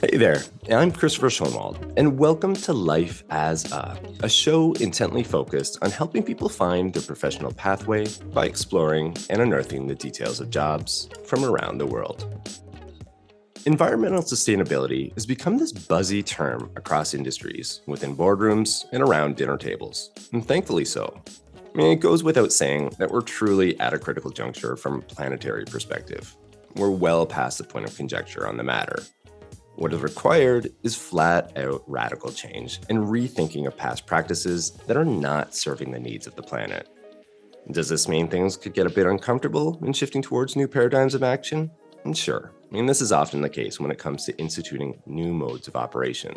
Hey there, I'm Christopher Schoenwald, and welcome to Life as a, a show intently focused on helping people find their professional pathway by exploring and unearthing the details of jobs from around the world. Environmental sustainability has become this buzzy term across industries, within boardrooms and around dinner tables, and thankfully so. I mean, it goes without saying that we're truly at a critical juncture from a planetary perspective. We're well past the point of conjecture on the matter. What is required is flat out radical change and rethinking of past practices that are not serving the needs of the planet. Does this mean things could get a bit uncomfortable in shifting towards new paradigms of action? Sure. I mean, this is often the case when it comes to instituting new modes of operation.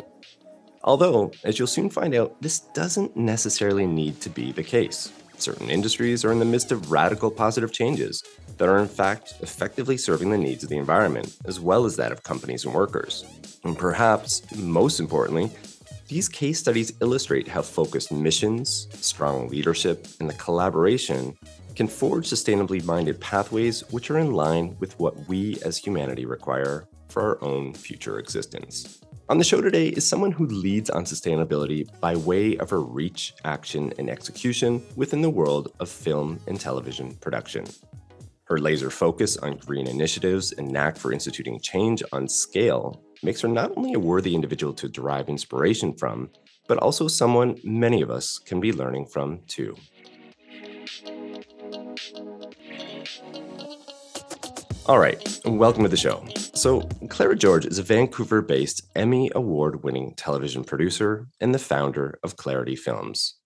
Although, as you'll soon find out, this doesn't necessarily need to be the case. Certain industries are in the midst of radical positive changes that are, in fact, effectively serving the needs of the environment, as well as that of companies and workers. And perhaps, most importantly, these case studies illustrate how focused missions, strong leadership, and the collaboration can forge sustainably minded pathways which are in line with what we as humanity require for our own future existence. On the show today is someone who leads on sustainability by way of her reach, action, and execution within the world of film and television production. Her laser focus on green initiatives and knack for instituting change on scale makes her not only a worthy individual to derive inspiration from, but also someone many of us can be learning from too. All right, welcome to the show. So, Clara George is a Vancouver based Emmy Award winning television producer and the founder of Clarity Films.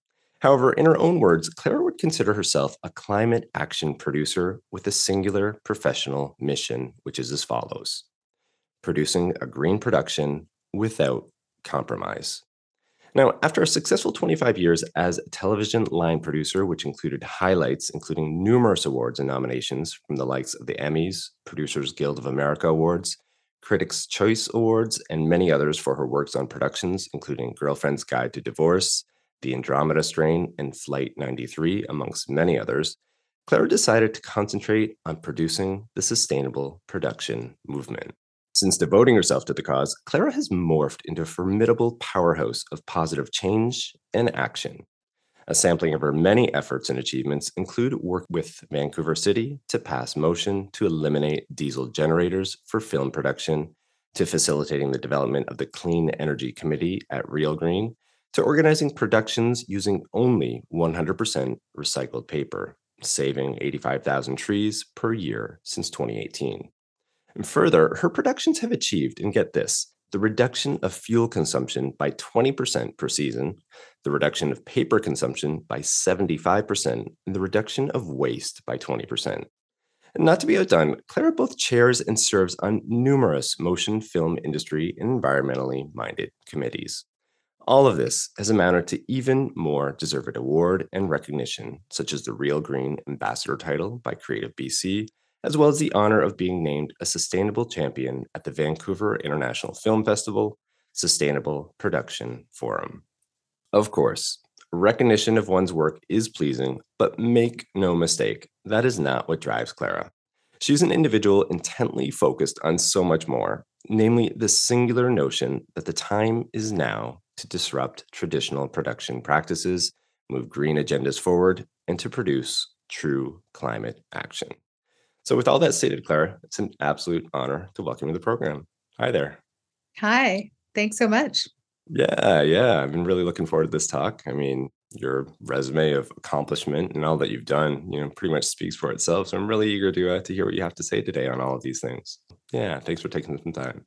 However, in her own words, Clara would consider herself a climate action producer with a singular professional mission, which is as follows producing a green production without compromise. Now, after a successful 25 years as a television line producer, which included highlights, including numerous awards and nominations from the likes of the Emmys, Producers Guild of America Awards, Critics' Choice Awards, and many others for her works on productions, including Girlfriend's Guide to Divorce, The Andromeda Strain, and Flight 93, amongst many others, Clara decided to concentrate on producing the sustainable production movement. Since devoting herself to the cause, Clara has morphed into a formidable powerhouse of positive change and action. A sampling of her many efforts and achievements include work with Vancouver City to pass motion to eliminate diesel generators for film production, to facilitating the development of the Clean Energy Committee at Reel Green, to organizing productions using only 100% recycled paper, saving 85,000 trees per year since 2018. And further, her productions have achieved, and get this, the reduction of fuel consumption by 20% per season, the reduction of paper consumption by 75%, and the reduction of waste by 20%. And not to be outdone, Clara both chairs and serves on numerous motion film industry and environmentally minded committees. All of this has amounted to even more deserved award and recognition, such as the Reel Green Ambassador title by Creative BC as well as the honor of being named a sustainable champion at the Vancouver International Film Festival Sustainable Production Forum. Of course, recognition of one's work is pleasing, but make no mistake, that is not what drives Clara. She's an individual intently focused on so much more, namely the singular notion that the time is now to disrupt traditional production practices, move green agendas forward, and to produce true climate action. So, with all that stated, Clara, it's an absolute honor to welcome you to the program. Hi there. Hi. Thanks so much. Yeah, yeah. I've been really looking forward to this talk. I mean, your resume of accomplishment and all that you've done, you know, pretty much speaks for itself. So I'm really eager to uh, to hear what you have to say today on all of these things. Yeah, thanks for taking some time.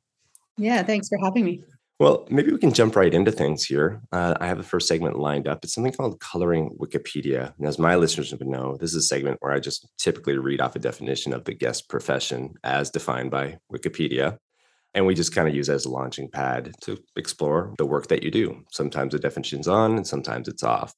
Yeah, thanks for having me. Well, maybe we can jump right into things here. Uh, I have the first segment lined up. It's something called Coloring Wikipedia. And as my listeners would know, this is a segment where I just typically read off a definition of the guest profession as defined by Wikipedia. And we just kind of use as a launching pad to explore the work that you do. Sometimes the definition's on and sometimes it's off.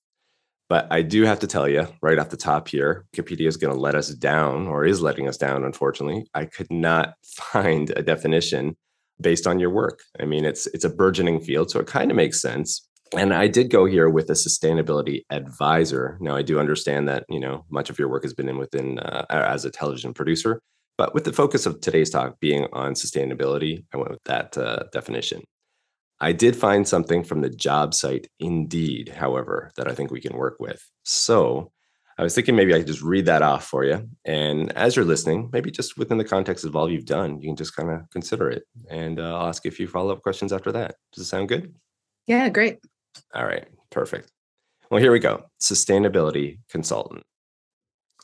But I do have to tell you right off the top here, Wikipedia is going to let us down or is letting us down, unfortunately. I could not find a definition based on your work. I mean, it's it's a burgeoning field, so it kind of makes sense. and I did go here with a sustainability advisor. Now, I do understand that you know much of your work has been in within uh, as a television producer, but with the focus of today's talk being on sustainability, I went with that uh, definition. I did find something from the job site Indeed, however, that I think we can work with. So I was thinking maybe I could just read that off for you. And as you're listening, maybe just within the context of all you've done, you can just kind of consider it. And uh, I'll ask you a few follow up questions after that. Does it sound good? Yeah, great. All right, perfect. Well, here we go. Sustainability consultant.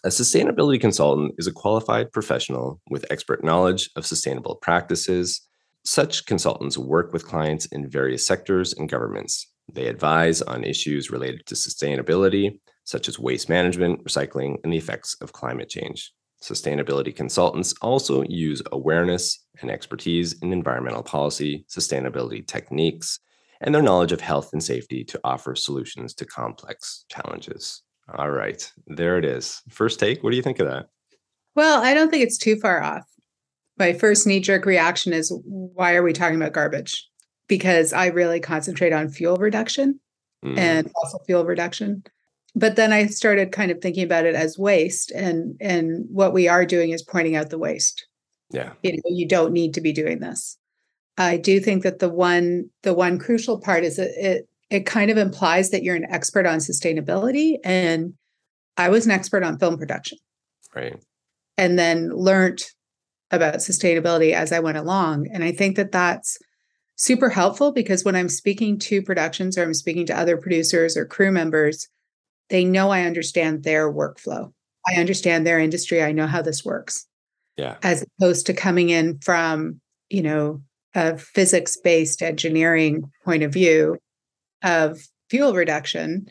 A sustainability consultant is a qualified professional with expert knowledge of sustainable practices. Such consultants work with clients in various sectors and governments. They advise on issues related to sustainability, such as waste management, recycling, and the effects of climate change. Sustainability consultants also use awareness and expertise in environmental policy, sustainability techniques, and their knowledge of health and safety to offer solutions to complex challenges. All right, there it is. First take, what do you think of that? Well, I don't think it's too far off. My first knee jerk reaction is why are we talking about garbage? Because I really concentrate on fuel reduction mm. and fossil fuel reduction but then I started kind of thinking about it as waste, and and what we are doing is pointing out the waste. Yeah, you know, you don't need to be doing this. I do think that the one the one crucial part is that it it kind of implies that you're an expert on sustainability, and I was an expert on film production, right? And then learned about sustainability as I went along, and I think that that's super helpful because when I'm speaking to productions or I'm speaking to other producers or crew members, they know I understand their workflow. I understand their industry. I know how this works. Yeah. As opposed to coming in from, you know, a physics based engineering point of view of fuel reduction,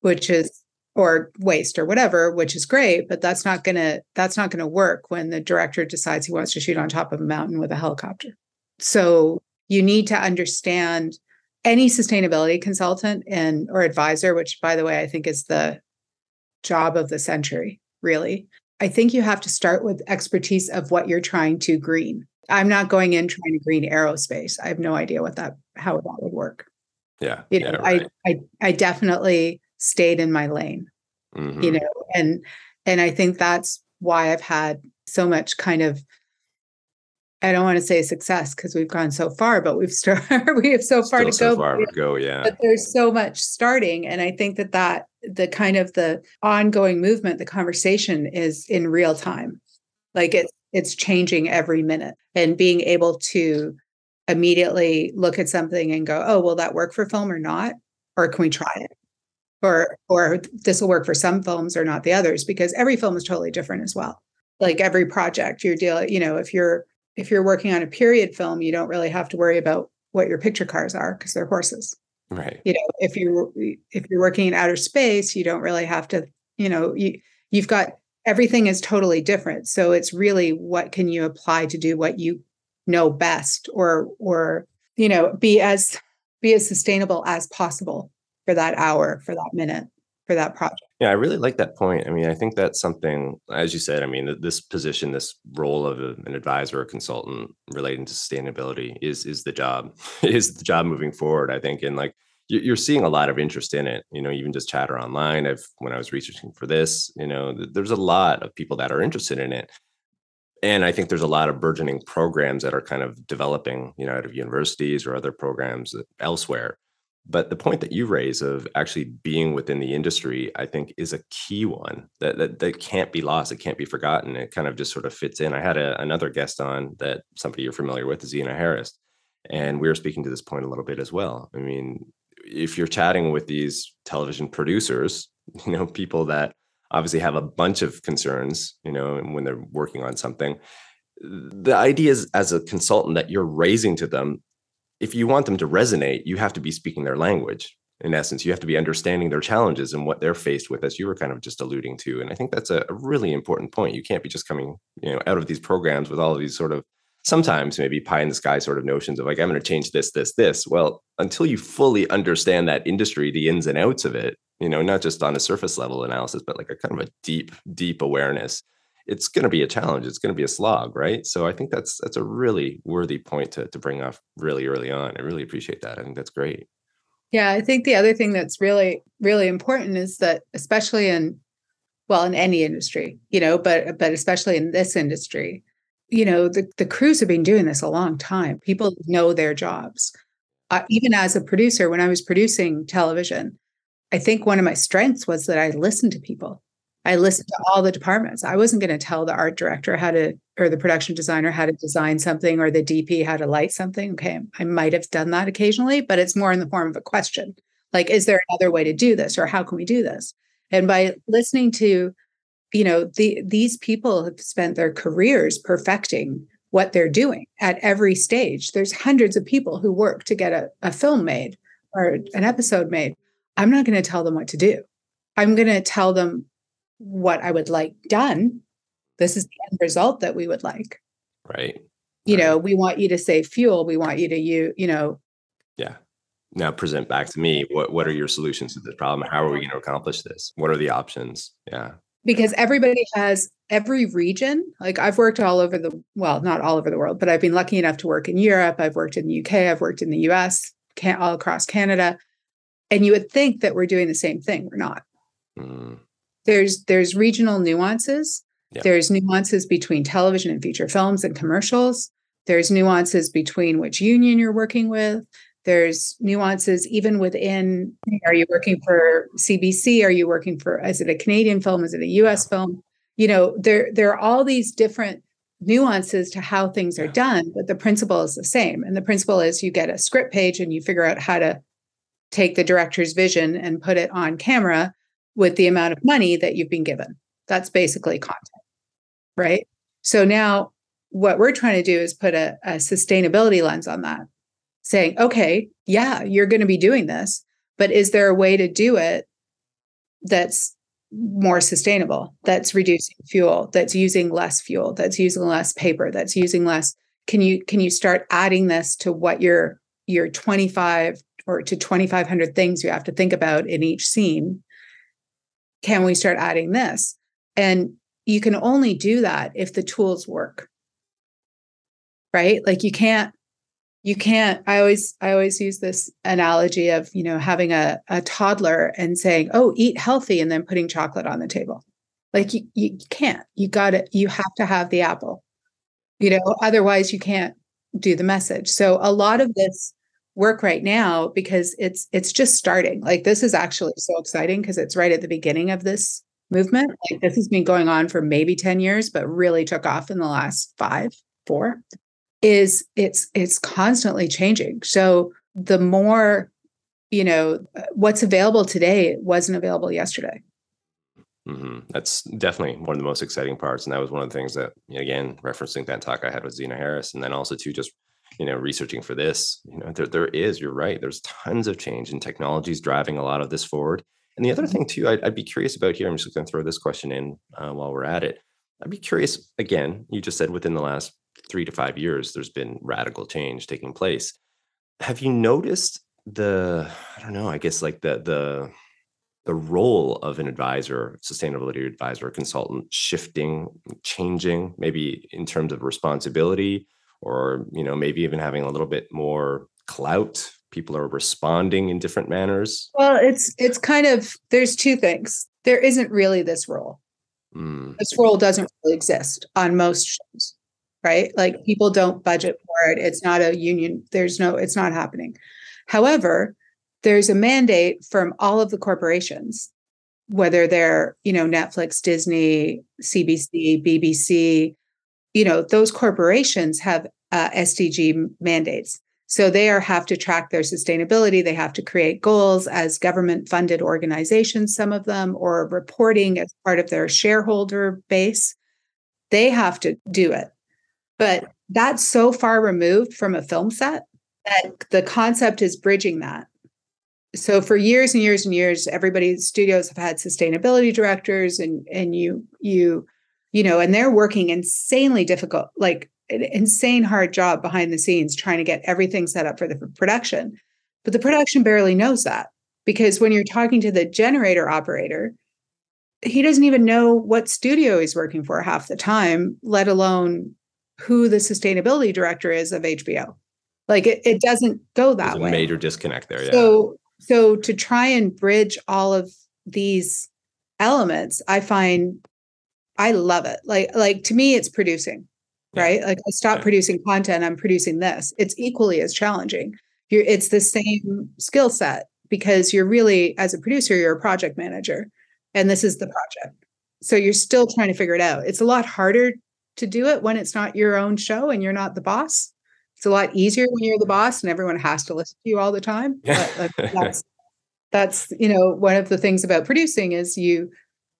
which is or waste or whatever which is great but that's not to that's not going to work when the director decides he wants to shoot on top of a mountain with a helicopter so you need to understand any sustainability consultant and or advisor which by the way i think is the job of the century really i think you have to start with expertise of what you're trying to green i'm not going in trying to green aerospace i have no idea what that how that would work yeah you know yeah, right. I, I i definitely stayed in my lane mm-hmm. you know and and i think that's why i've had so much kind of I don't want to say success because we've gone so far, but we've started. we have so far Still to so go. Far to go, yeah. But there's so much starting, and I think that that the kind of the ongoing movement, the conversation is in real time, like it's it's changing every minute, and being able to immediately look at something and go, oh, will that work for film or not, or can we try it? Or, or this will work for some films or not the others because every film is totally different as well like every project you're dealing you know if you're if you're working on a period film, you don't really have to worry about what your picture cars are because they're horses. Right. You know, if you if you're working in outer space, you don't really have to, you know, you you've got everything is totally different. So it's really what can you apply to do what you know best or or you know, be as be as sustainable as possible for that hour, for that minute, for that project. Yeah, I really like that point. I mean, I think that's something, as you said, I mean, this position, this role of a, an advisor or consultant relating to sustainability is is the job, is the job moving forward. I think, and like you're seeing a lot of interest in it. You know, even just chatter online. I've when I was researching for this, you know, there's a lot of people that are interested in it, and I think there's a lot of burgeoning programs that are kind of developing, you know, out of universities or other programs uh, elsewhere but the point that you raise of actually being within the industry, I think, is a key one that, that that can't be lost. It can't be forgotten. It kind of just sort of fits in. I had a, another guest on that somebody you're familiar with, Zena Harris, and we were speaking to this point a little bit as well. I mean, if you're chatting with these television producers, you know, people that obviously have a bunch of concerns, you know, when they're working on something, the ideas as a consultant that you're raising to them if you want them to resonate, you have to be speaking their language. In essence, you have to be understanding their challenges and what they're faced with, as you were kind of just alluding to. And I think that's a, really important point. You can't be just coming, you know, out of these programs with all of these sort of sometimes maybe pie in the sky sort of notions of like I'm going to change this, this, this. Well, until you fully understand that industry, the ins and outs of it, you know, not just on a surface level analysis, but like a kind of a deep, deep awareness it's going to be a challenge. It's going to be a slog, right? So I think that's that's a really worthy point to to bring up really early on. I really appreciate that. I think that's great. Yeah, I think the other thing that's really, really important is that, especially in, well, in any industry, you know, but but especially in this industry, you know, the the crews have been doing this a long time. People know their jobs. Uh, even as a producer, when I was producing television, I think one of my strengths was that I listened to people. I listened to all the departments. I wasn't going to tell the art director how to, or the production designer how to design something, or the DP how to light something. Okay, I might have done that occasionally, but it's more in the form of a question like, is there another way to do this, or how can we do this? And by listening to, you know, the, these people have spent their careers perfecting what they're doing at every stage. There's hundreds of people who work to get a, a film made or an episode made. I'm not going to tell them what to do. I'm going to tell them what I would like done. This is the end result that we would like. Right. You right. know, we want you to save fuel. We want you to you, you know. Yeah. Now present back to me what what are your solutions to this problem? How are we going to accomplish this? What are the options? Yeah. Because everybody has every region. Like I've worked all over the well, not all over the world, but I've been lucky enough to work in Europe. I've worked in the UK. I've worked in the US, can, all across Canada. And you would think that we're doing the same thing. We're not. Mm there's there's regional nuances. There's nuances between television and feature films and commercials. There's nuances between which union you're working with. There's nuances even within are you working for cbc are you working for is it a canadian film? Is it a us film? You know there there are all these different nuances to how things are done but the principle is the same. And the principle is you get a script page and you figure out how to take the director's vision and put it on camera with the amount of money that you've been given. That's basically content, right? So now what we're trying to do is put a, a sustainability lens on that, saying, okay, yeah, you're going to be doing this, but is there a way to do it that's more sustainable, that's reducing fuel, that's using less fuel, that's using less paper, that's using less? Can you can you start adding this to what your your 25 or to 2500 things you have to think about in each scene can we start adding this? And you can only do that if the tools work. Right? Like you can't you can't i always i always use this analogy of you know having a, a toddler and saying oh eat healthy and then putting chocolate on the table like you, you can't you gotta you have to have the apple you know otherwise you can't do the message so a lot of this work right now because it's it's just starting. Like this is actually so exciting because it's right at the beginning of this movement. Like this has been going on for maybe 10 years but really took off in the last 5, 4 is it's it's constantly changing. So the more you know what's available today wasn't available yesterday. Mm-hmm. That's definitely one of the most exciting parts, and that was one of the things that, again, referencing that talk I had with Zena Harris, and then also too just you know researching for this you know there, there is you're right there's tons of change and technologies driving a lot of this forward. And the other thing too I'd, I'd be curious about here i'm just going to throw this question in uh, while we're at it. I'd be curious again you just said within the last three to five years there's been radical change taking place. Have you noticed the i don't know i guess like the the the role of an advisor sustainability advisor consultant shifting changing maybe in terms of responsibility or you know maybe even having a little bit more clout. People are responding in different manners. Well it's it's kind of there's two things. There isn't really this role. Mm. this role doesn't really exist on most shows right? Like people don't budget for it. It's not a union there's no it's not happening. However there's a mandate from all of the corporations whether they're you know netflix disney cbc bbc you know those corporations have uh, SDG mandates. So they are have to track their sustainability. They have to create goals as government funded organizations, some of them, or reporting as part of their shareholder base. They have to do it. But that's so far removed from a film set that the concept is bridging that. So for years and years and years, everybody studios have had sustainability directors and and you you you know, and they're working insanely difficult, like an insane hard job behind the scenes trying to get everything set up for the production. But the production barely knows that because when you're talking to the generator operator, he doesn't even know what studio he's working for half the time, let alone who the sustainability director is of HBO. Like it, it doesn't go that way. major disconnect there. Yeah. So so to try and bridge all of these elements, I find I love it. Like like to me it's producing, yeah. right? Like I stop yeah. producing content, I'm producing this. It's equally as challenging. You're, it's the same skill set because you're really as a producer you're a project manager and this is the project. So you're still trying to figure it out. It's a lot harder to do it when it's not your own show and you're not the boss. It's a lot easier when you're the boss and everyone has to listen to you all the time. But, that's that's you know one of the things about producing is you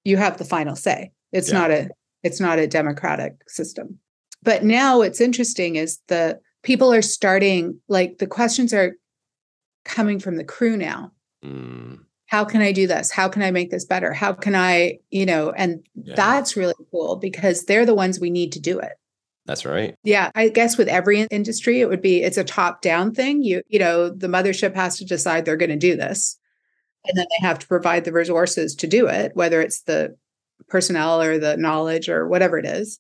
you have the final say it's yeah. not a it's not a democratic system but now what's interesting is the people are starting like the questions are coming from the crew now mm. how can i do this how can i make this better how can i you know and yeah. that's really cool because they're the ones we need to do it that's right. Yeah, I guess with every industry it would be it's a top down thing. You you know, the mothership has to decide they're going to do this and then they have to provide the resources to do it whether it's the personnel or the knowledge or whatever it is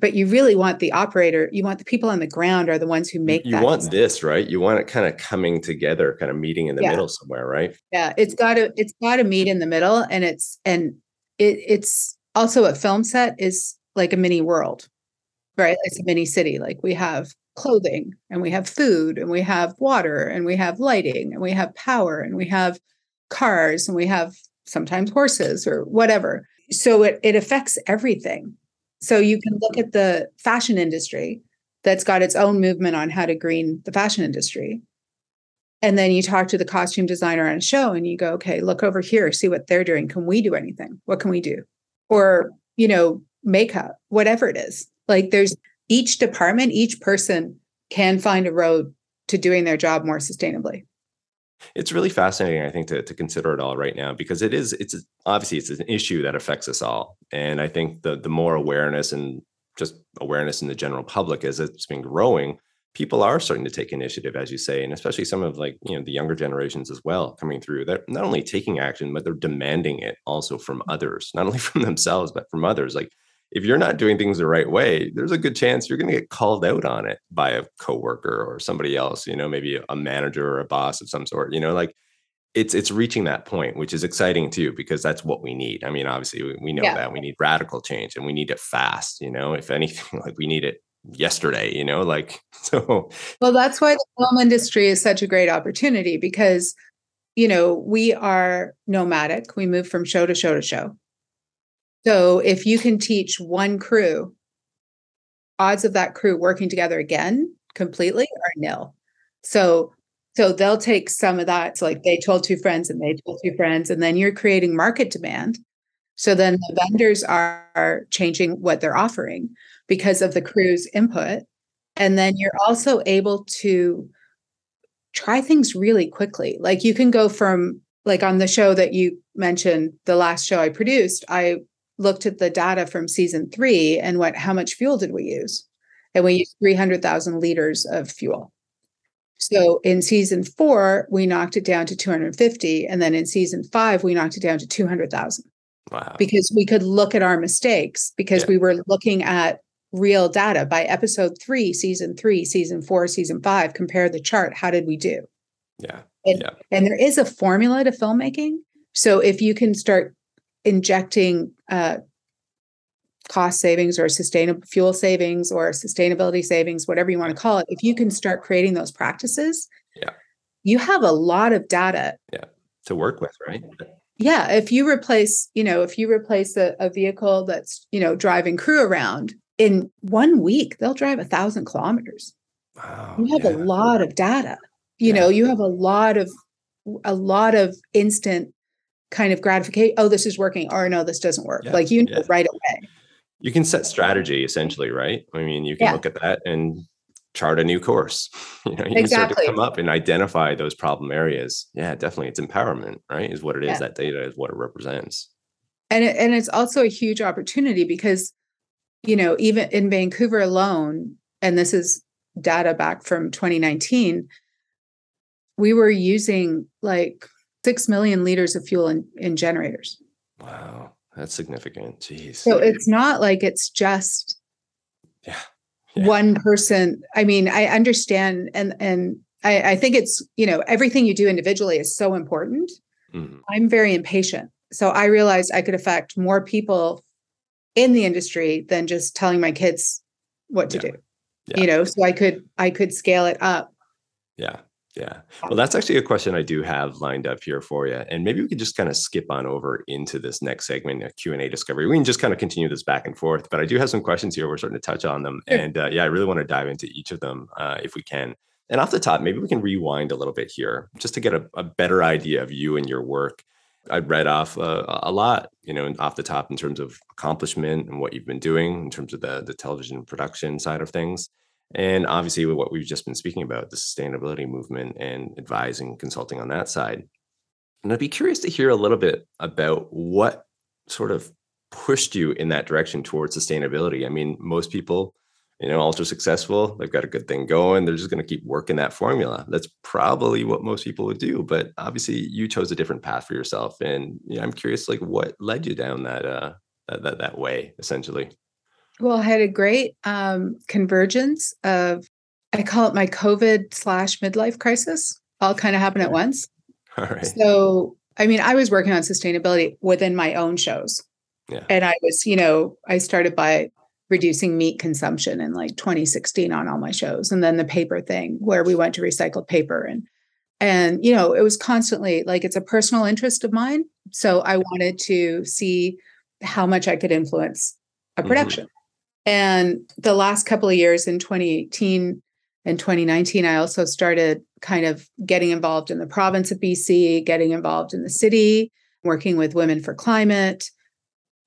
but you really want the operator you want the people on the ground are the ones who make you want decision. this right you want it kind of coming together kind of meeting in the yeah. middle somewhere right yeah it's got to it's got to meet in the middle and it's and it, it's also a film set is like a mini world right it's a mini city like we have clothing and we have food and we have water and we have lighting and we have power and we have cars and we have sometimes horses or whatever. So it, it affects everything. So you can look at the fashion industry that's got its own movement on how to green the fashion industry. And then you talk to the costume designer on a show and you go, okay, look over here, see what they're doing. Can we do anything? What can we do? Or, you know, makeup, whatever it is. Like there's each department, each person can find a road to doing their job more sustainably it's really fascinating i think to, to consider it all right now because it is it's obviously it's an issue that affects us all. And i think the the more awareness and just awareness in the general public as it's been growing people are starting to take initiative as you say and especially some of like you know the younger generations as well coming through. They're not only taking action but they're demanding it also from others not only from themselves but from others. Like if you're not doing things the right way, there's a good chance you're going to get called out on it by a coworker or somebody else, you know, maybe a manager or a boss of some sort, you know, like it's it's reaching that point, which is exciting too because that's what we need. I mean, obviously we, we know yeah. that we need radical change and we need it fast, you know, if anything like we need it yesterday, you know, like so Well, that's why the film industry is such a great opportunity because you know, we are nomadic. We move from show to show to show so if you can teach one crew, odds of that crew working together again completely are nil. So so they'll take some of that. So like they told two friends and they told two friends, and then you're creating market demand. So then the vendors are changing what they're offering because of the crew's input. And then you're also able to try things really quickly. Like you can go from like on the show that you mentioned, the last show I produced, I looked at the data from season three and went, how much fuel did we use? And we used 300,000 liters of fuel. So in season four, we knocked it down to 250. And then in season five, we knocked it down to 200,000. Wow. Because we could look at our mistakes because yeah. we were looking at real data by episode three, season three, season four, season five, compare the chart. How did we do? Yeah. And, yeah. and there is a formula to filmmaking. So if you can start injecting uh, cost savings or sustainable fuel savings or sustainability savings, whatever you want to call it, if you can start creating those practices, yeah, you have a lot of data. Yeah, to work with, right? Yeah, if you replace, you know, if you replace a, a vehicle that's, you know, driving crew around in one week, they'll drive a thousand kilometers. Wow, you have yeah. a lot of data. You yeah. know, you have a lot of a lot of instant kind of gratification oh this is working or no this doesn't work. Yeah, like you know yeah. right away. You can set strategy essentially right? I mean you can yeah. look at that and chart a new course. You know you exactly. can start to come up and identify those problem areas. Yeah definitely it's empowerment right is what it is. That data is what it represents. And it, and it's also a huge opportunity because you know even in vancouver alone and this is data back from 2019 we were using like six million liters of fuel in, in generators. Wow, that's significant. Jeez. So it's not like it's just yeah. yeah. one person. I mean, I understand and and I, I think it's, you know, everything you do individually is so important. Mm-hmm. I'm very impatient. So I realized I could affect more people in the industry than just telling my kids what to yeah. do. Yeah. You know, so I could I could scale it up. Yeah. Yeah. Well, that's actually a question I do have lined up here for you. And maybe we could just kind of skip on over into this next segment, a Q&A discovery. We can just kind of continue this back and forth, but I do have some questions here. We're starting to touch on them. And uh, yeah, I really want to dive into each of them uh, if we can. And off the top, maybe we can rewind a little bit here just to get a, a better idea of you and your work. I read off uh, a lot, you know, off the top in terms of accomplishment and what you've been doing in terms of the the television production side of things. And obviously, with what we've just been speaking about, the sustainability movement and advising, consulting on that side. And I'd be curious to hear a little bit about what sort of pushed you in that direction towards sustainability. I mean, most people, you know, ultra successful, they've got a good thing going, they're just going to keep working that formula. That's probably what most people would do. But obviously, you chose a different path for yourself. And yeah, I'm curious, like, what led you down that uh, that that, that way, essentially. Well, I had a great um, convergence of, I call it my COVID slash midlife crisis, all kind of happen at once. All right. So, I mean, I was working on sustainability within my own shows. Yeah. And I was, you know, I started by reducing meat consumption in like 2016 on all my shows. And then the paper thing where we went to recycled paper and and you know, it was constantly like it's a personal interest of mine. So I wanted to see how much I could influence a mm-hmm. production. Mm-hmm. And the last couple of years in 2018 and 2019, I also started kind of getting involved in the province of BC, getting involved in the city, working with Women for Climate,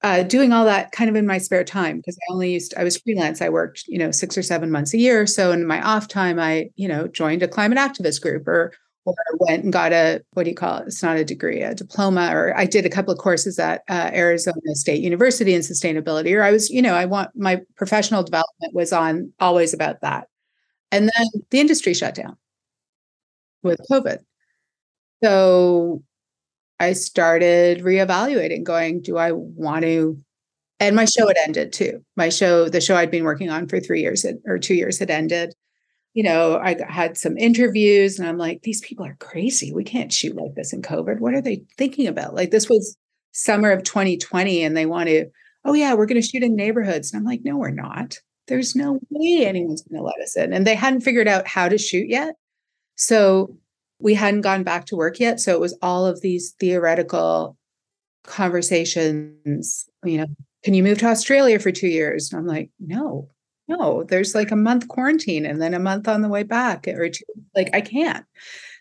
uh, doing all that kind of in my spare time because I only used I was freelance. I worked, you know, six or seven months a year. So in my off time, I, you know, joined a climate activist group or or went and got a what do you call it? It's not a degree, a diploma, or I did a couple of courses at uh, Arizona State University in sustainability. Or I was, you know, I want my professional development was on always about that. And then the industry shut down with COVID. So I started reevaluating, going, do I want to? And my show had ended too. My show, the show I'd been working on for three years or two years had ended you know, I had some interviews and I'm like, these people are crazy. We can't shoot like this in COVID. What are they thinking about? Like, this was summer of 2020 and they want to, oh, yeah, we're going to shoot in neighborhoods. And I'm like, no, we're not. There's no way anyone's going to let us in. And they hadn't figured out how to shoot yet. So we hadn't gone back to work yet. So it was all of these theoretical conversations, you know, can you move to Australia for two years? And I'm like, no, no, there's like a month quarantine and then a month on the way back or two. Like I can't.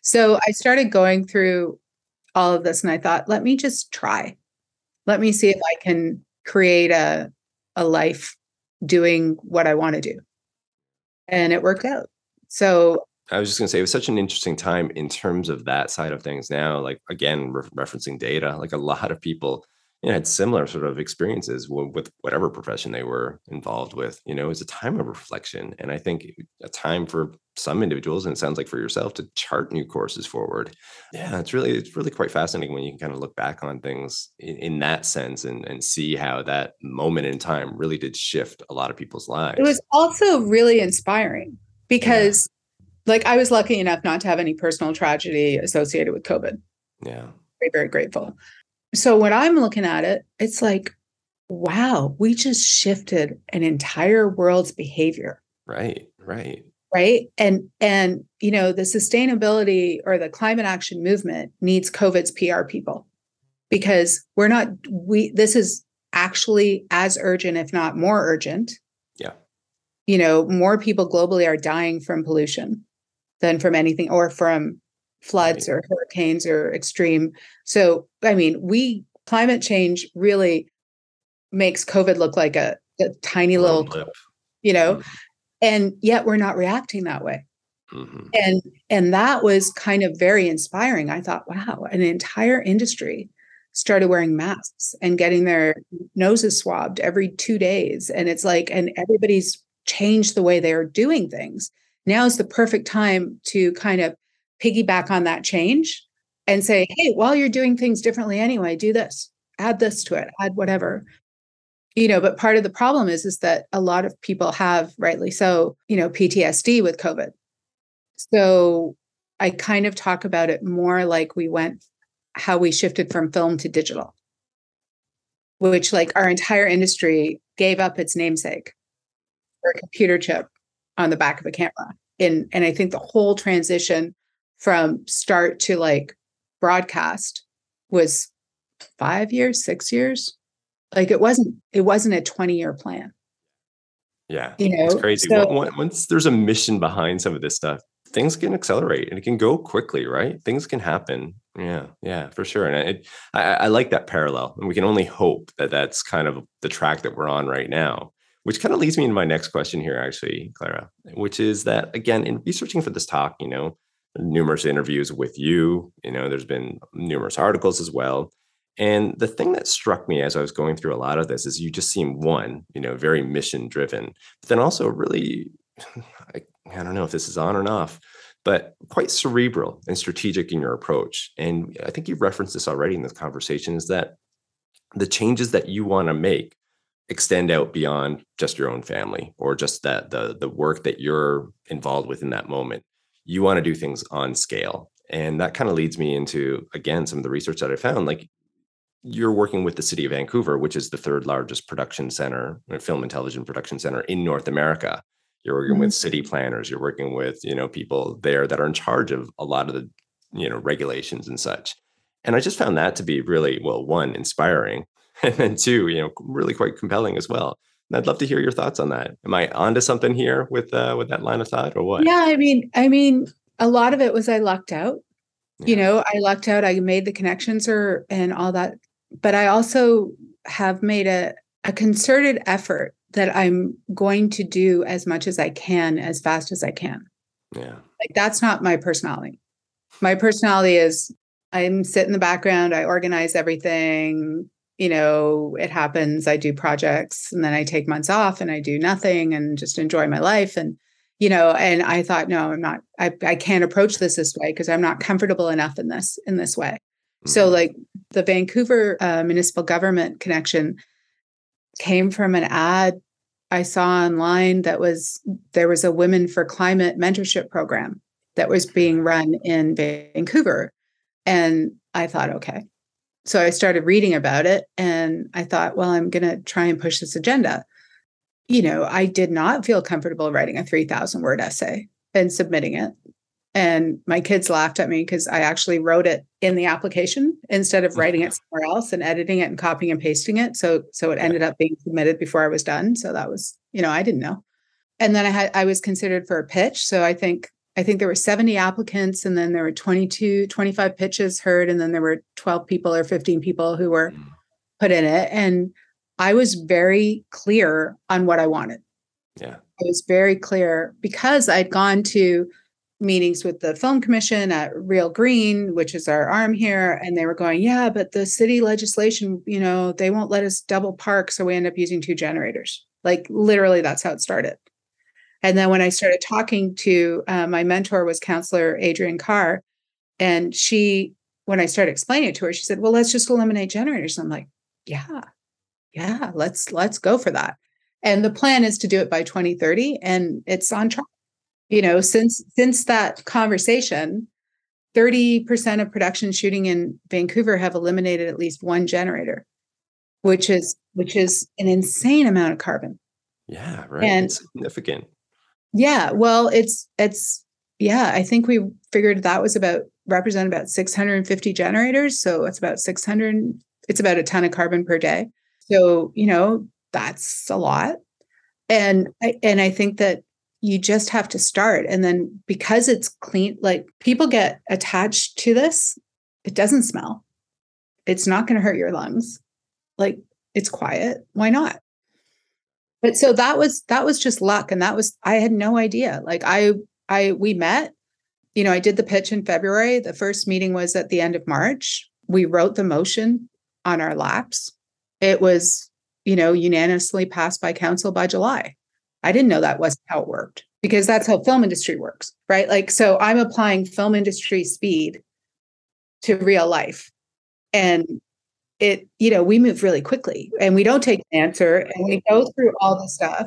So I started going through all of this and I thought, let me just try. Let me see if I can create a a life doing what I want to do. And it worked out. So I was just going to say it was such an interesting time in terms of that side of things now like again re- referencing data like a lot of people you know, had similar sort of experiences w- with whatever profession they were involved with. You know, it's a time of reflection, and I think a time for some individuals, and it sounds like for yourself, to chart new courses forward. Yeah, it's really it's really quite fascinating when you can kind of look back on things in, in that sense and and see how that moment in time really did shift a lot of people's lives. It was also really inspiring because, yeah. like, I was lucky enough not to have any personal tragedy associated with COVID. Yeah, very very grateful so when I'm looking at it, it's like, wow, we just shifted an entire world's behavior. Right, right. Right. And and you know, the sustainability or the climate action movement needs COVID's PR people because we're not we this is actually as urgent, if not more urgent. Yeah. You know, more people globally are dying from pollution than from anything or from floods right. or hurricanes or extreme. So, I mean, we climate change really makes COVID look like a, a tiny little, you know, mm-hmm. and yet we're not reacting that way. Mm-hmm. And and that was kind of very inspiring. I thought, wow, an entire industry started wearing masks and getting their noses swabbed every two days. And it's like, and everybody's changed the way they're doing things. Now is the perfect time to kind of piggyback on that change and say, hey, while you're doing things differently anyway, do this, add this to it, add whatever. You know, but part of the problem is is that a lot of people have, rightly so, you know, PTSD with COVID. So I kind of talk about it more like we went how we shifted from film to digital, which like our entire industry gave up its namesake for a computer chip on the back of a camera. And and I think the whole transition from start to like broadcast was five years, six years. Like it wasn't it wasn't a 20 year plan. Yeah. You know, it's crazy. So, Once there's a mission behind some of this stuff, things can accelerate and it can go quickly, right? Things can happen. Yeah, yeah, for sure. And it, I, I like that parallel, and we can only hope that that's kind of the track that we're on right now. Which kind of leads me into my next question here, actually, Clara, which is that again, in researching for this talk, you know, numerous interviews with you, you know, there's been numerous articles as well. And the thing that struck me as I was going through a lot of this is you just seem one, you know, very mission driven, but then also really, I, I don't know if this is on or off, but quite cerebral and strategic in your approach. And I think you've referenced this already in this conversation is that the changes that you want to make extend out beyond just your own family or just that the the work that you're involved with in that moment. You want to do things on scale. And that kind of leads me into again some of the research that I found like you're working with the city of Vancouver, which is the third largest production center, uh, film and television production center in North America. You're working mm-hmm. with city planners. You're working with you know people there that are in charge of a lot of the you know regulations and such. And I just found that to be really well, one inspiring, and then two, you know, really quite compelling as well. And I'd love to hear your thoughts on that. Am I onto something here with uh, with that line of thought, or what? Yeah, I mean, I mean, a lot of it was I lucked out. Yeah. You know, I lucked out. I made the connections or and all that but I also have made a, a concerted effort that I'm going to do as much as I can as fast as I can. Yeah. Like that's not my personality. My personality is I'm sit in the background, I organize everything, you know, it happens, I do projects and then I take months off and I do nothing and just enjoy my life and you know, and I thought no, I'm not I I can't approach this this way because I'm not comfortable enough in this in this way. So, mm-hmm. like the Vancouver uh, municipal government connection came from an ad I saw online that was there was a Women for Climate mentorship program that was being run in Vancouver. And I thought, okay. So I started reading about it and I thought, well, I'm going to try and push this agenda. You know, I did not feel comfortable writing a 3,000 word essay and submitting it. And my kids laughed at me because I actually wrote it in the application instead of writing it somewhere else and editing it and copying and pasting it. So so it ended up being submitted before I was done. So that was, you know, I didn't know. And then I had I was considered for a pitch. So I think I think there were 70 applicants and then there were 22, 25 pitches heard. And then there were 12 people or 15 people who were mm. put in it. And I was very clear on what I wanted. Yeah. I was very clear because I'd gone to meetings with the film commission at reel green which is our arm here and they were going yeah but the city legislation you know they won't let us double park so we end up using two generators like literally that's how it started and then when i started talking to uh, my mentor was counselor Adriane Carr and she when i started explaining it to her she said well let's just eliminate generators. I'm like yeah yeah let's let's go for that. And the plan is to do it by 2030 and it's on track. You know since since that conversation 30% of production shooting in Vancouver have eliminated at least one generator which is which is an insane amount of carbon. Yeah right. And it's significant yeah well it's it's yeah i think we figured that was about represent about 650 generators so it's about 600 it's about a ton of carbon per day so you know that's a lot and I, and i think that you just have to start. And then because it's clean, like people get attached to this, it doesn't smell. It's not going to hurt your lungs. Like it's quiet. Why not? But so that was that was just luck and that was I had no idea. Like I I we met, you know, I did the pitch in February. The first meeting was at the end of March. We wrote the motion on our laps. It was, you know, unanimously passed by council by July. I didn't know that wasn't how it worked because that's how film industry works, right? Like, so I'm applying film industry speed to real life. And it, you know, we move really quickly and we don't take an answer and we go through all the stuff.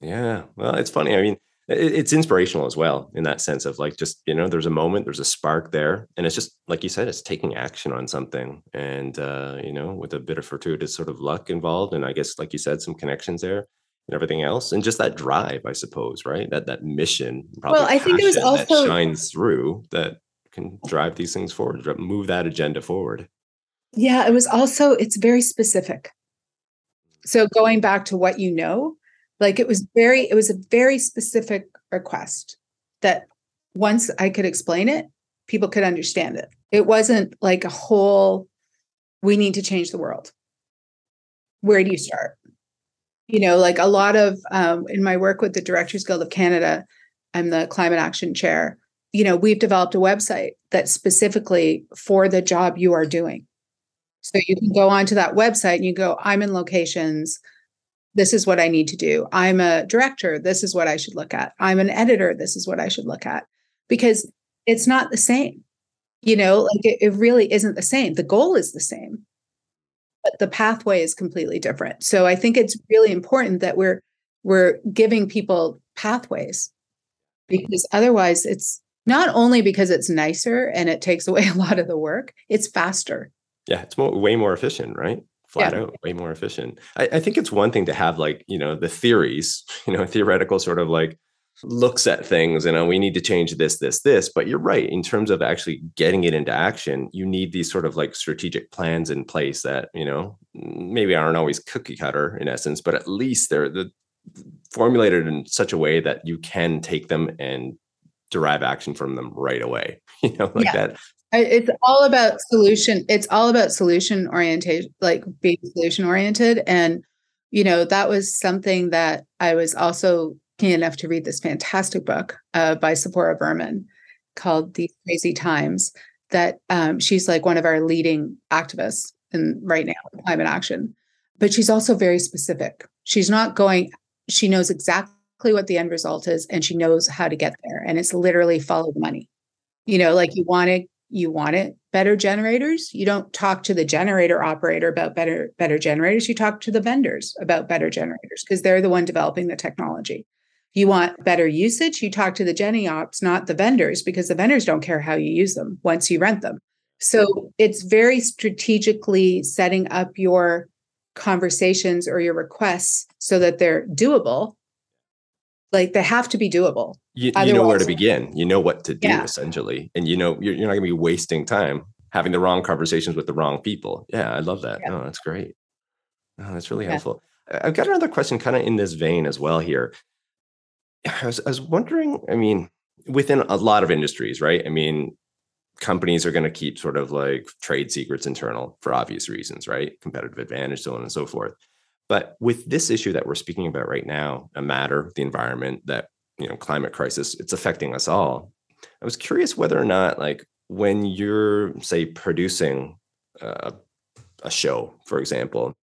Yeah. Well, it's funny. I mean, it's inspirational as well in that sense of like just you know there's a moment there's a spark there and it's just like you said it's taking action on something and uh you know with a bit of fortuitous sort of luck involved and i guess like you said some connections there and everything else and just that drive i suppose right that that mission well i think it was also shines through that can drive these things forward move that agenda forward yeah it was also it's very specific so going back to what you know like it was very, it was a very specific request that once I could explain it, people could understand it. It wasn't like a whole, we need to change the world. Where do you start? You know, like a lot of, um, in my work with the Directors Guild of Canada, I'm the climate action chair. You know, we've developed a website that's specifically for the job you are doing. So you can go onto that website and you go, I'm in locations this is what I need to do. I'm a director. This is what I should look at. I'm an editor. This is what I should look at. Because it's not the same. You know, like it, it really isn't the same. The goal is the same, but the pathway is completely different. So I think it's really important that we're we're giving people pathways because otherwise it's not only because it's nicer and it takes away a lot of the work, it's faster. Yeah, it's more, way more efficient, right? flat yeah. out way more efficient I, I, think it's one thing to have like you know the theories you know theoretical sort of like looks at things and we need to change this this this but you're right in terms of actually getting it into action you need these sort of like strategic plans in place that you know maybe aren't always cookie cutter in essence but at least they're the formulated in such a way that you can take them and derive action from them right away you know like yeah. that it's all about solution it's all about solution orientation like being solution oriented and you know that was something that i was also keen enough to read this fantastic book uh, by Tzeporah Berman called these crazy times that um, she's like one of our leading activists in right now climate action. But she's also very specific. She's not going she knows exactly what the end result is and she knows how to get there and it's literally follow the money. You know like you want to you want it. Better generators you don't talk to the generator operator about better better generators. You talk to the vendors about better generators because they're the one developing the technology. You want better usage you talk to the genny ops not the vendors because the vendors don't care how you use them once you rent them. So it's very strategically setting up your conversations or your requests so that they're doable like they have to be doable. You, you know where to begin. You know what to do yeah. essentially. And you know you're, you're not going to be wasting time having the wrong conversations with the wrong people. Yeah i love that. Yeah. oh that's great. Oh, that's really yeah. helpful. I've got another question kind of in this vein as well here. I was, I was wondering i mean within a lot of industries right? I mean companies are going to keep sort of like trade secrets internal for obvious reasons right? Competitive advantage so on and so forth but with this issue that we're speaking about right now, a matter, the environment, that you know, climate crisis, it's affecting us all. I was curious whether or not, like, when you're say producing uh, a show, for example,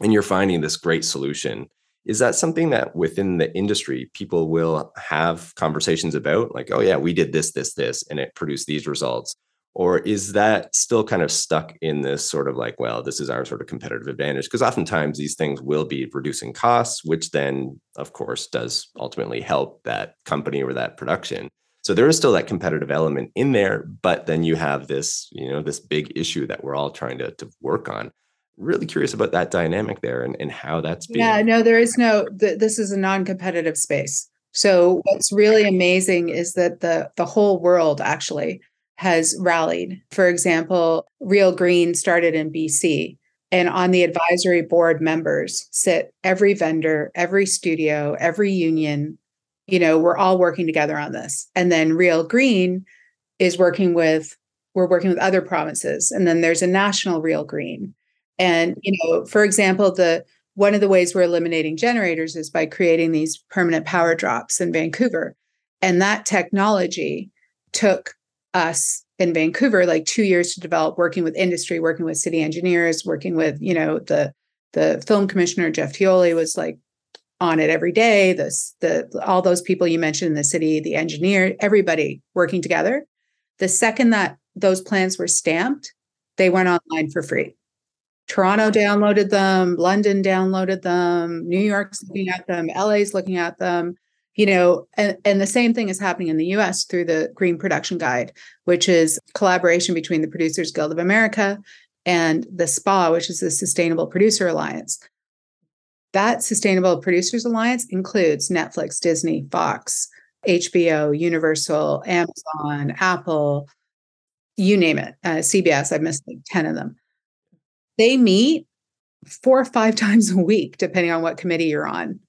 and you're finding this great solution, is that something that within the industry people will have conversations about? Like, oh yeah, we did this, this, this, and it produced these results or is that still kind of stuck in this sort of like well this is our sort of competitive advantage? Because oftentimes these things will be reducing costs which then of course does ultimately help that company or that production. So there is still that competitive element in there but then you have this you know this big issue that we're all trying to, to work on. Really curious about that dynamic there and, and how that's being yeah no there is no th- this is a non-competitive space. So what's really amazing is that the the whole world actually has rallied. For example, Reel Green started in BC, and on the advisory board members sit every vendor, every studio, every union. You know, we're all working together on this. And then Reel Green is working with, we're working with other provinces. And then there's a national Reel Green. And, you know, for example, the one of the ways we're eliminating generators is by creating these permanent power drops in Vancouver. And that technology took us in Vancouver like two years to develop, working with industry, working with city engineers, working with you know the the film commissioner Geoff Teoli was like on it every day. This the all those people you mentioned in the city, the engineer, everybody working together. The second that those plans were stamped, they went online for free. Toronto downloaded them, London downloaded them, New York's looking at them, LA's looking at them you know, and, and the same thing is happening in the US through the Green Production Guide, which is collaboration between the Producers Guild of America and the SPA, which is the Sustainable Producer Alliance. That Sustainable Producers Alliance includes Netflix, Disney, Fox, HBO, Universal, Amazon, Apple, you name it, uh, CBS. I've missed like 10 of them. They meet four or five times a week, depending on what committee you're on,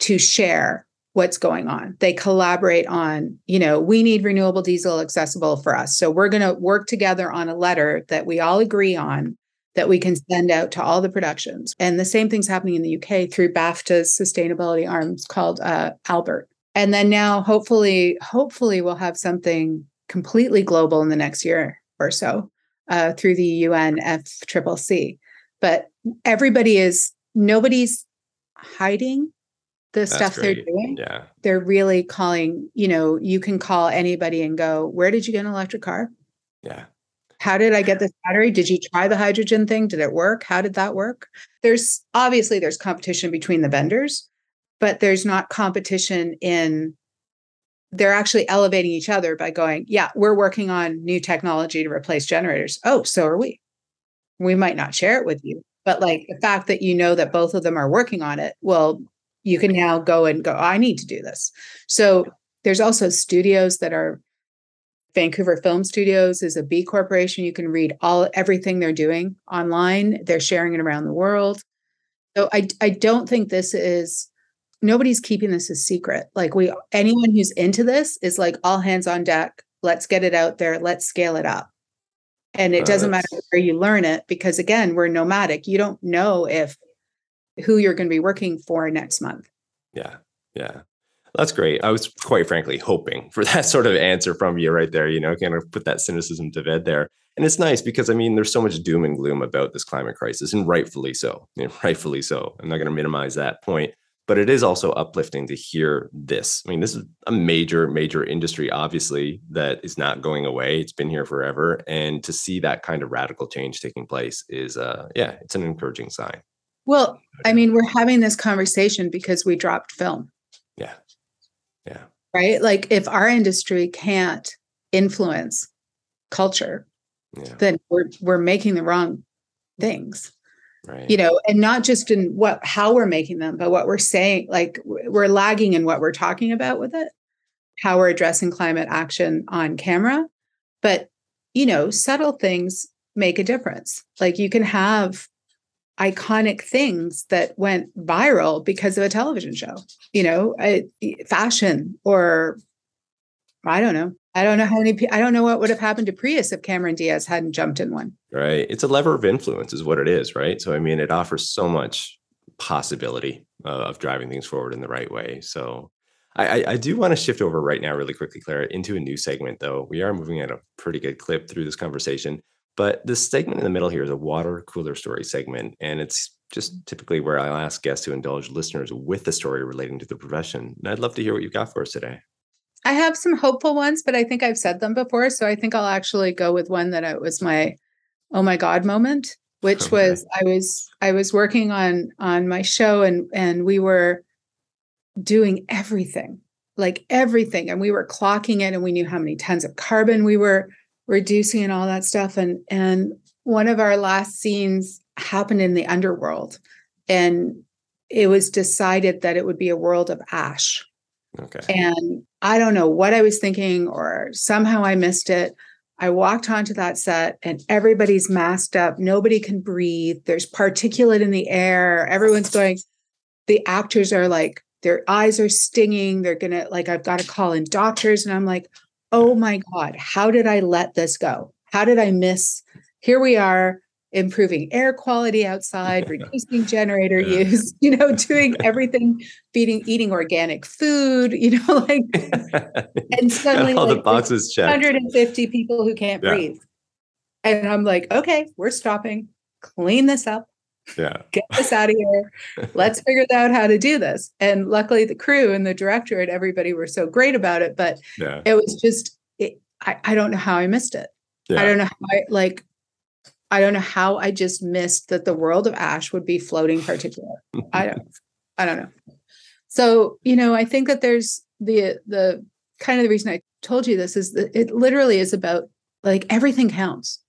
to share what's going on. They collaborate on, you know, we need renewable diesel accessible for us. So we're going to work together on a letter that we all agree on that we can send out to all the productions. And the same thing's happening in the UK through BAFTA's sustainability arms called uh, Albert. And then now, hopefully, hopefully, we'll have something completely global in the next year or so uh, through the UNFCCC. But everybody is nobody's hiding the That's stuff great. they're doing. Yeah. They're really calling, you know, you can call anybody and go, where did you get an electric car? Yeah. How did I get this battery? Did you try the hydrogen thing? Did it work? How did that work? There's obviously there's competition between the vendors, but there's not competition in they're actually elevating each other by going, yeah, we're working on new technology to replace generators. Oh, so are we. We might not share it with you, but like the fact that you know that both of them are working on it, well, you can now go and go, I need to do this. So there's also studios that are Vancouver Film Studios is a B corporation. You can read all everything they're doing online. They're sharing it around the world. So I I don't think this is nobody's keeping this a secret. Like we anyone who's into this is like all hands on deck. Let's get it out there. Let's scale it up. And it uh, doesn't matter where you learn it because again, we're nomadic. You don't know if who you're going to be working for next month. Yeah. Yeah. That's great. I was quite frankly hoping for that sort of answer from you right there, you know, kind of put that cynicism to bed there. And it's nice because I mean, there's so much doom and gloom about this climate crisis, and rightfully so. You know, rightfully so. I'm not going to minimize that point, but it is also uplifting to hear this. I mean, this is a major, major industry, obviously, that is not going away. It's been here forever. And to see that kind of radical change taking place is, uh, yeah, it's an encouraging sign. Well, I mean, we're having this conversation because we dropped film. Yeah. Yeah. Right. Like if our industry can't influence culture, yeah. then we're we're making the wrong things. Right. You know, and not just in what how we're making them, but what we're saying, like we're lagging in what we're talking about with it, how we're addressing climate action on camera. But, you know, subtle things make a difference. Like you can have iconic things that went viral because of a television show, you know, fashion or I don't know. I don't know how many, I don't know what would have happened to Prius if Cameron Diaz hadn't jumped in one. Right. It's a lever of influence, is what it is. Right. So, I mean, it offers so much possibility uh, of driving things forward in the right way. So, I, I, do want to shift over right now, really quickly, Clara, into a new segment, though. We are moving at a pretty good clip through this conversation. But this segment in the middle here is a water cooler story segment. And it's just mm. typically where I'll ask guests to indulge listeners with a story relating to the profession. And I'd love to hear what you've got for us today. I have some hopeful ones, but I think I've said them before. So I think I'll actually go with one that it was my oh my God moment, which okay. was I was I was working on on my show and and we were doing everything, like everything. And we were clocking it and we knew how many tons of carbon we were reducing and all that stuff. And and one of our last scenes happened in the underworld, and it was decided that it would be a world of ash. Okay. And I don't know what I was thinking, or somehow I missed it. I walked onto that set and everybody's masked up. Nobody can breathe. There's particulate in the air. Everyone's going, the actors are like, their eyes are stinging. They're going to, like, I've got to call in doctors. And I'm like, oh my God, how did I let this go? How did I miss? Here we are improving air quality outside, reducing generator yeah. use, you know, doing everything, feeding, eating organic food, you know, like, and suddenly all like, the boxes checked. 150 people who can't yeah. breathe. And I'm like, okay, we're stopping, clean this up. Yeah. Get this out of here. Let's figure out how to do this. And luckily, the crew and the director and everybody were so great about it. But yeah. it was just, it, I, I don't know how I missed it. Yeah. I don't know how I, like, I don't know how I just missed that the world of ash would be floating particulate. I don't, I don't know. So, you know, I think that there's, the the kind of the reason I told you this is that it literally is about like everything counts.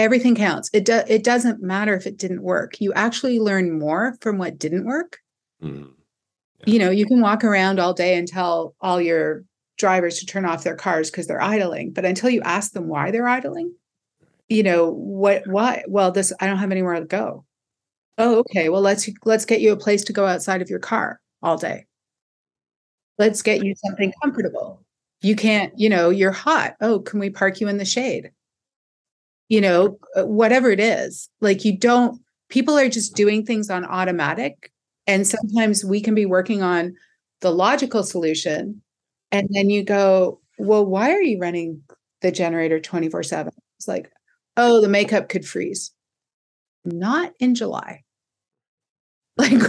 Yeah. Everything counts. It does it doesn't matter if it didn't work. You actually learn more from what didn't work. Mm. You know, you can walk around all day and tell all your drivers to turn off their cars because they're idling, but until you ask them why they're idling, you know, what why? Well, this I don't have anywhere to go. Oh, okay. Well, let's let's get you a place to go outside of your car all day. Let's get you something comfortable. You can't, you know, you're hot. Oh, can we park you in the shade? You know, uh, whatever it is. Like you don't people are just doing things on automatic and sometimes we can be working on the logical solution and then you go, "Well, why are you running the generator 24/7?" It's like, "Oh, the makeup could freeze." Not in July. Like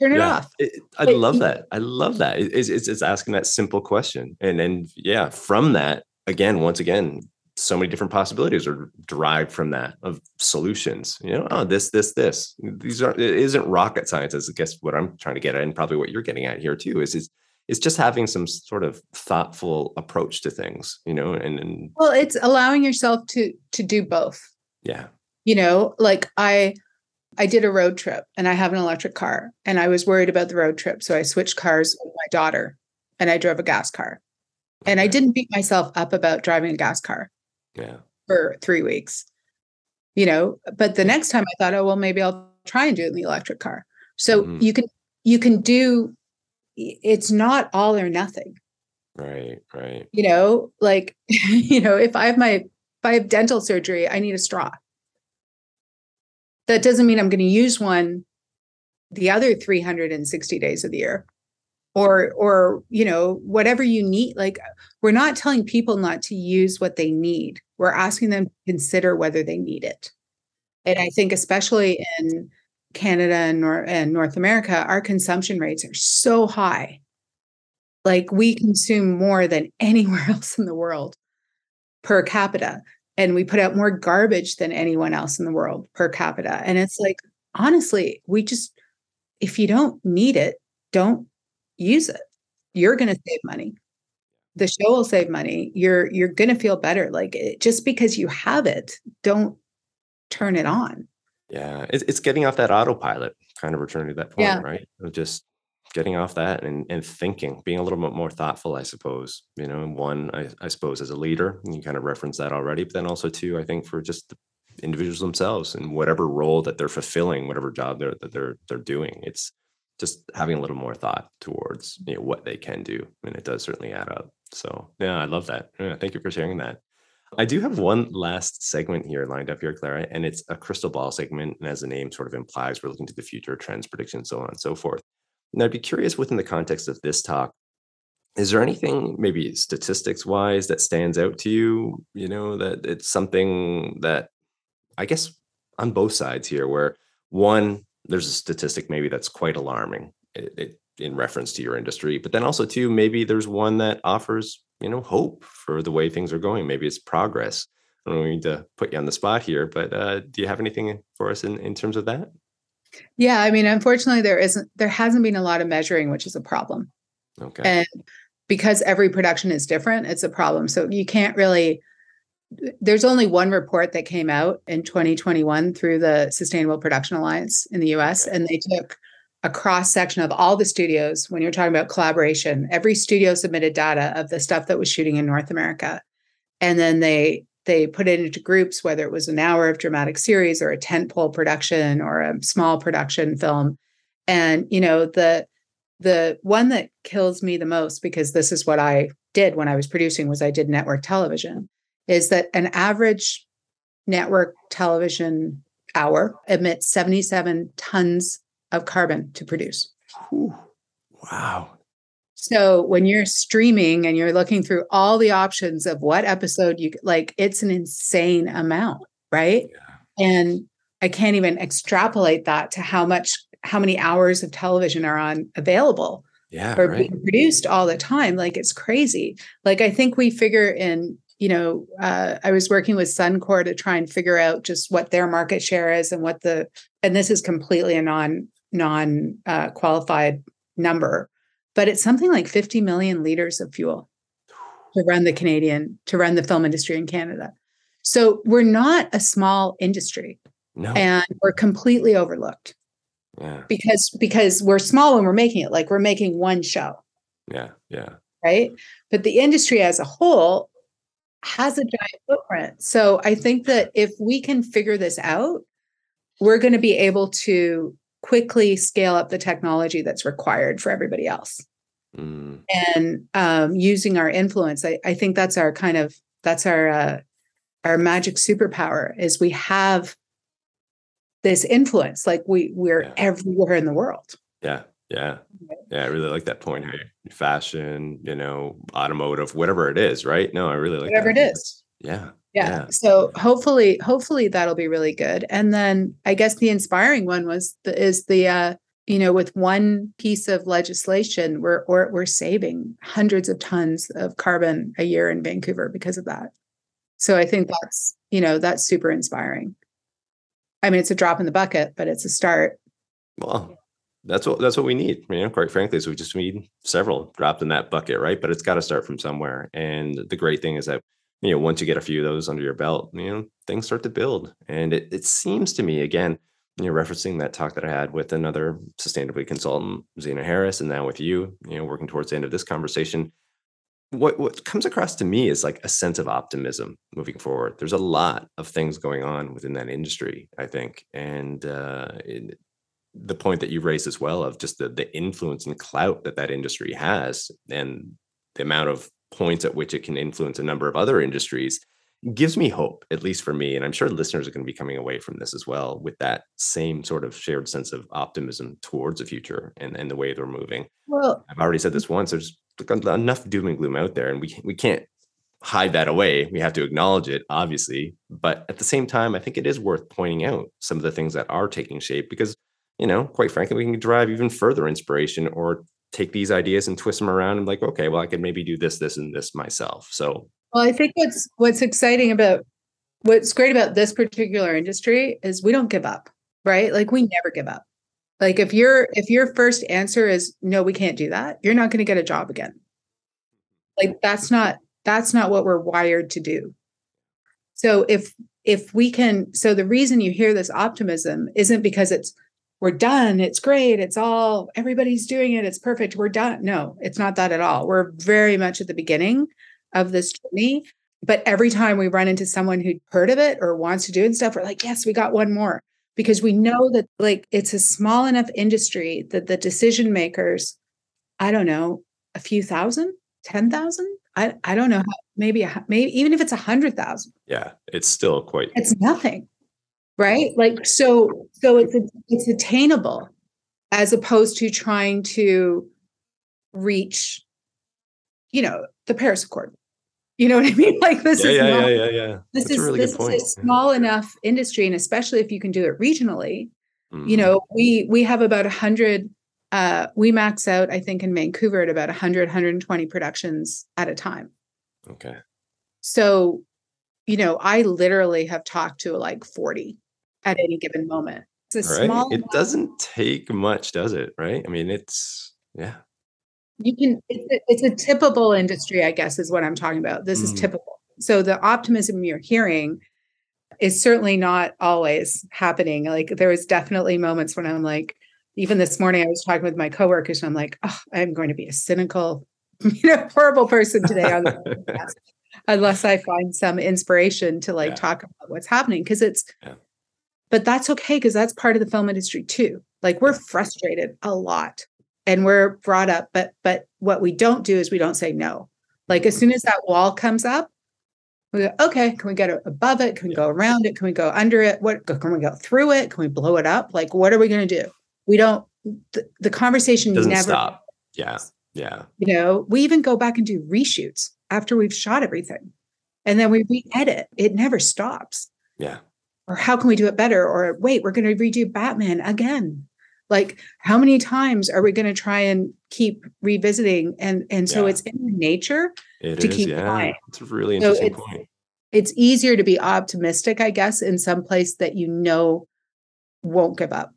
turn it yeah. off. It, I But love that. I love that. It's, it's, it's asking that simple question. And then, yeah, from that, again, once again, so many different possibilities are derived from that of solutions. You know, oh, this, this, this. These aren't. it isn't rocket science, as I guess what I'm trying to get at, and probably what you're getting at here too, is, is, is just having some sort of thoughtful approach to things, you know, and, and Well, it's allowing yourself to to do both. yeah, You know, like I I did a road trip and I have an electric car and I was worried about the road trip. So I switched cars with my daughter and I drove a gas car. And I didn't beat myself up about driving a gas car yeah, for 3 weeks. You know, but the next time I thought, oh well, maybe I'll try and do it in the electric car. So Mhm. you can you can do it's not all or nothing. right, right. you know like you know if i have my if i have dental surgery i need a straw that doesn't mean i'm going to use one the other 360 days of the year or or you know whatever you need like we're not telling people not to use what they need. We're asking them to consider whether they need it. And i think especially in canada and, Nor- and north america our consumption rates are so high. Like we consume more than anywhere else in the world per capita and we put out more garbage than anyone else in the world per capita. And it's like honestly we just if you don't need it don't use it you're going to save money the show will save money you're you're going to feel better like it, just because you have it don't turn it on Yeah, it's, it's getting off that autopilot, kind of returning to that point, Yeah. right? Of just getting off that and, and thinking, being a little bit more thoughtful, I suppose. You know, and one, I, I suppose, as a leader, and you kind of referenced that already, but then also two, I think for just the individuals themselves and whatever role that they're fulfilling, whatever job they're that they're they're doing, it's just having a little more thought towards you know what they can do, and it does certainly add up. So yeah, I love that. Yeah, thank you for sharing that. I do have one last segment here lined up here, Clara, and it's a crystal ball segment. And as the name sort of implies, we're looking to the future, trends, predictions, so on and so forth. And I'd be curious within the context of this talk, is there anything maybe statistics wise that stands out to you? You know, that it's something that I guess on both sides here, where one, there's a statistic maybe that's quite alarming it, it, in reference to your industry, but then also too maybe there's one that offers you know hope for the way things are going. Maybe it's progress. I don't need to put you on the spot here, but uh, do you have anything for us in, in terms of that? yeah i mean unfortunately there isn't there hasn't been a lot of measuring which is a problem Okay. and because every production is different it's a problem so you can't really there's only one report that came out in 2021 through the sustainable production alliance in the us and they took a cross section of all the studios. When you're talking about collaboration every studio submitted data of the stuff that was shooting in north america. And then they they put it into groups whether it was an hour of dramatic series or a tentpole production or a small production film. And you know the the one that kills me the most because this is what i did when i was producing was i did network television is that an average network television hour emits 77 tons of carbon to produce Whew. Wow. so when you're streaming and you're looking through all the options of what episode you like, it's an insane amount, right? And I can't even extrapolate that to how much, how many hours of television are on available Yeah. or Right. being produced all the time. Like it's crazy. Like I think we figure in, you know, uh, I was working with Suncor to try and figure out just what their market share is and what the, and this is completely a non non uh, qualified number, but it's something like 50 million liters of fuel to run the Canadian, to run the film industry in Canada. So we're not a small industry. No. And we're completely overlooked. Yeah. Because because we're small when we're making it, like we're making one show. Yeah. Yeah. Right. But the industry as a whole has a giant footprint. So I think that if we can figure this out, we're going to be able to quickly scale up the technology that's required for everybody else. Mm. And um, using our influence, I, I, think that's our kind of that's our uh, our magic superpower is we have this influence. Like we we're yeah. everywhere in the world. Yeah. Yeah. Yeah. I really like that point here. Fashion, you know, automotive, whatever it is, right? No, I really like whatever that. it is. Yeah. Yeah. yeah. So hopefully, hopefully that'll be really good. And then I guess the inspiring one was the, is the uh, you know, with one piece of legislation, we're or we're saving hundreds of tons of carbon a year in Vancouver because of that. So I think that's, you know, that's super inspiring. I mean, it's a drop in the bucket, but it's a start. Well, that's what that's what we need. You know, quite frankly, so we just need several dropped in that bucket, right? But it's got to start from somewhere. And the great thing is that you know once you get a few of those under your belt, you know things start to build. And it it seems to me again, you know, referencing that talk that I had with another sustainability consultant, Zena Harris, and now with you, you know, working towards the end of this conversation what what comes across to me is like a sense of optimism moving forward. There's a lot of things going on within that industry, I think, and uh, it, the point that you raised as well of just the the influence and clout that that industry has, and the amount of points at which it can influence a number of other industries gives me hope, at least for me. And I'm sure listeners are going to be coming away from this as well with that same sort of shared sense of optimism towards the future and, and the way they're moving. Well, I've already said this once. There's enough doom and gloom out there, and we we can't hide that away. We have to acknowledge it, obviously. But at the same time, I think it is worth pointing out some of the things that are taking shape because, you know, quite frankly, we can drive even further inspiration or take these ideas and twist them around and like, okay, well, I could maybe do this, this, and this myself. So well, I think what's what's exciting about what's great about this particular industry is we don't give up, right? Like we never give up. Like if your if your first answer is no, we can't do that, you're not going to get a job again. Like that's not that's not what we're wired to do. So if if we can so the reason you hear this optimism isn't because it's we're done, it's great, it's all everybody's doing it, it's perfect, we're done. No, it's not that at all. We're very much at the beginning of this journey. But every time we run into someone who heard of it or wants to do it and stuff, we're like, yes, we got one more. Because we know that like it's a small enough industry that the decision makers, I don't know, a few thousand, ten thousand. I, I don't know how maybe a, maybe even if it's a hundred thousand. Yeah, it's still quite. It's nothing, right? Like so so it's it's attainable, as opposed to trying to reach, you know, the Paris Accord. You know what I mean? Like this yeah, is yeah, not, yeah, yeah, yeah. This That's is really this is a small enough industry, and especially if you can do it regionally. Mm. You know, we we have about a hundred. Uh, we max out, I think, in Vancouver at about 100, 120 productions at a time. Okay. So, you know, I literally have talked to like 40 at any given moment. It's a right. small. It doesn't take much, does it? Right. I mean, it's yeah you can it's a, it's a typical industry i guess is what i'm talking about this mm. is typical so the optimism you're hearing is certainly not always happening like there was definitely moments when i'm like even this morning i was talking with my coworkers and i'm like oh i'm going to be a cynical you know horrible person today on the podcast unless i find some inspiration to like yeah. talk about what's happening because it's yeah. But that's okay because that's part of the film industry too. Like we're frustrated a lot and we're brought up but but what we don't do is we don't say no. Like as soon as that wall comes up we go okay can we get above it? Can we go around it? Can we go under it? What can we go through it? Can we blow it up? Like what are we going to do? We don't the, the conversation doesn't never stop. Yeah yeah. You know we even go back and do reshoots after we've shot everything and then we re-edit. It never stops. Yeah or how can we do it better or wait we're going to redo batman again like how many times are we going to try and keep revisiting and and so yeah. it's in nature it to is, keep yeah. trying it's a really interesting so it's, point it's easier to be optimistic i guess in some place that you know won't give up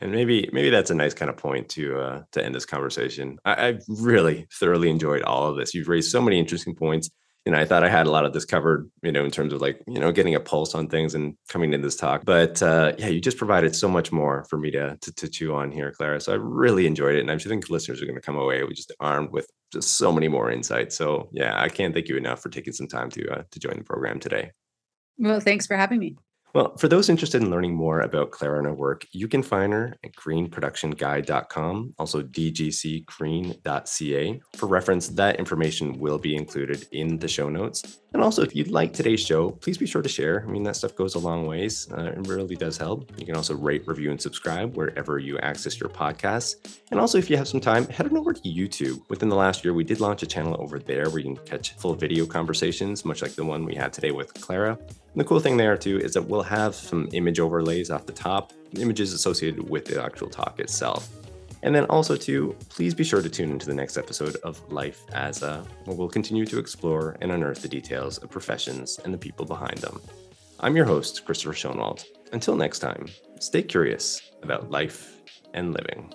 And maybe maybe that's a nice kind of point to uh, to end this conversation. I, I've really thoroughly enjoyed all of this. You've raised so many interesting points. You know, I thought I had a lot of this covered, you know, in terms of like, you know, getting a pulse on things and coming into this talk. But uh, yeah, you just provided so much more for me to, to, to chew on here, Clara. So I really enjoyed it. And I'm think listeners are going to come away with just armed with just so many more insights. So yeah, I can't thank you enough for taking some time to uh, to join the program today. Well, thanks for having me. Well, for those interested in learning more about Clara and her work, you can find her at greenproductionguide.com, also dgcgreen.ca. For reference, that information will be included in the show notes. And also, if you'd like today's show, please be sure to share. I mean, that stuff goes a long ways. Uh, it really does help. You can also rate, review, and subscribe wherever you access your podcasts. And also, if you have some time, head on over to YouTube. Within the last year, we did launch a channel over there where you can catch full video conversations, much like the one we had today with Clara. And the cool thing there too is that we'll have some image overlays off the top, images associated with the actual talk itself. And then also too, please be sure to tune into the next episode of Life as a, where we'll continue to explore and unearth the details of professions and the people behind them. I'm your host, Christopher Schoenwald. Until next time, stay curious about life and living.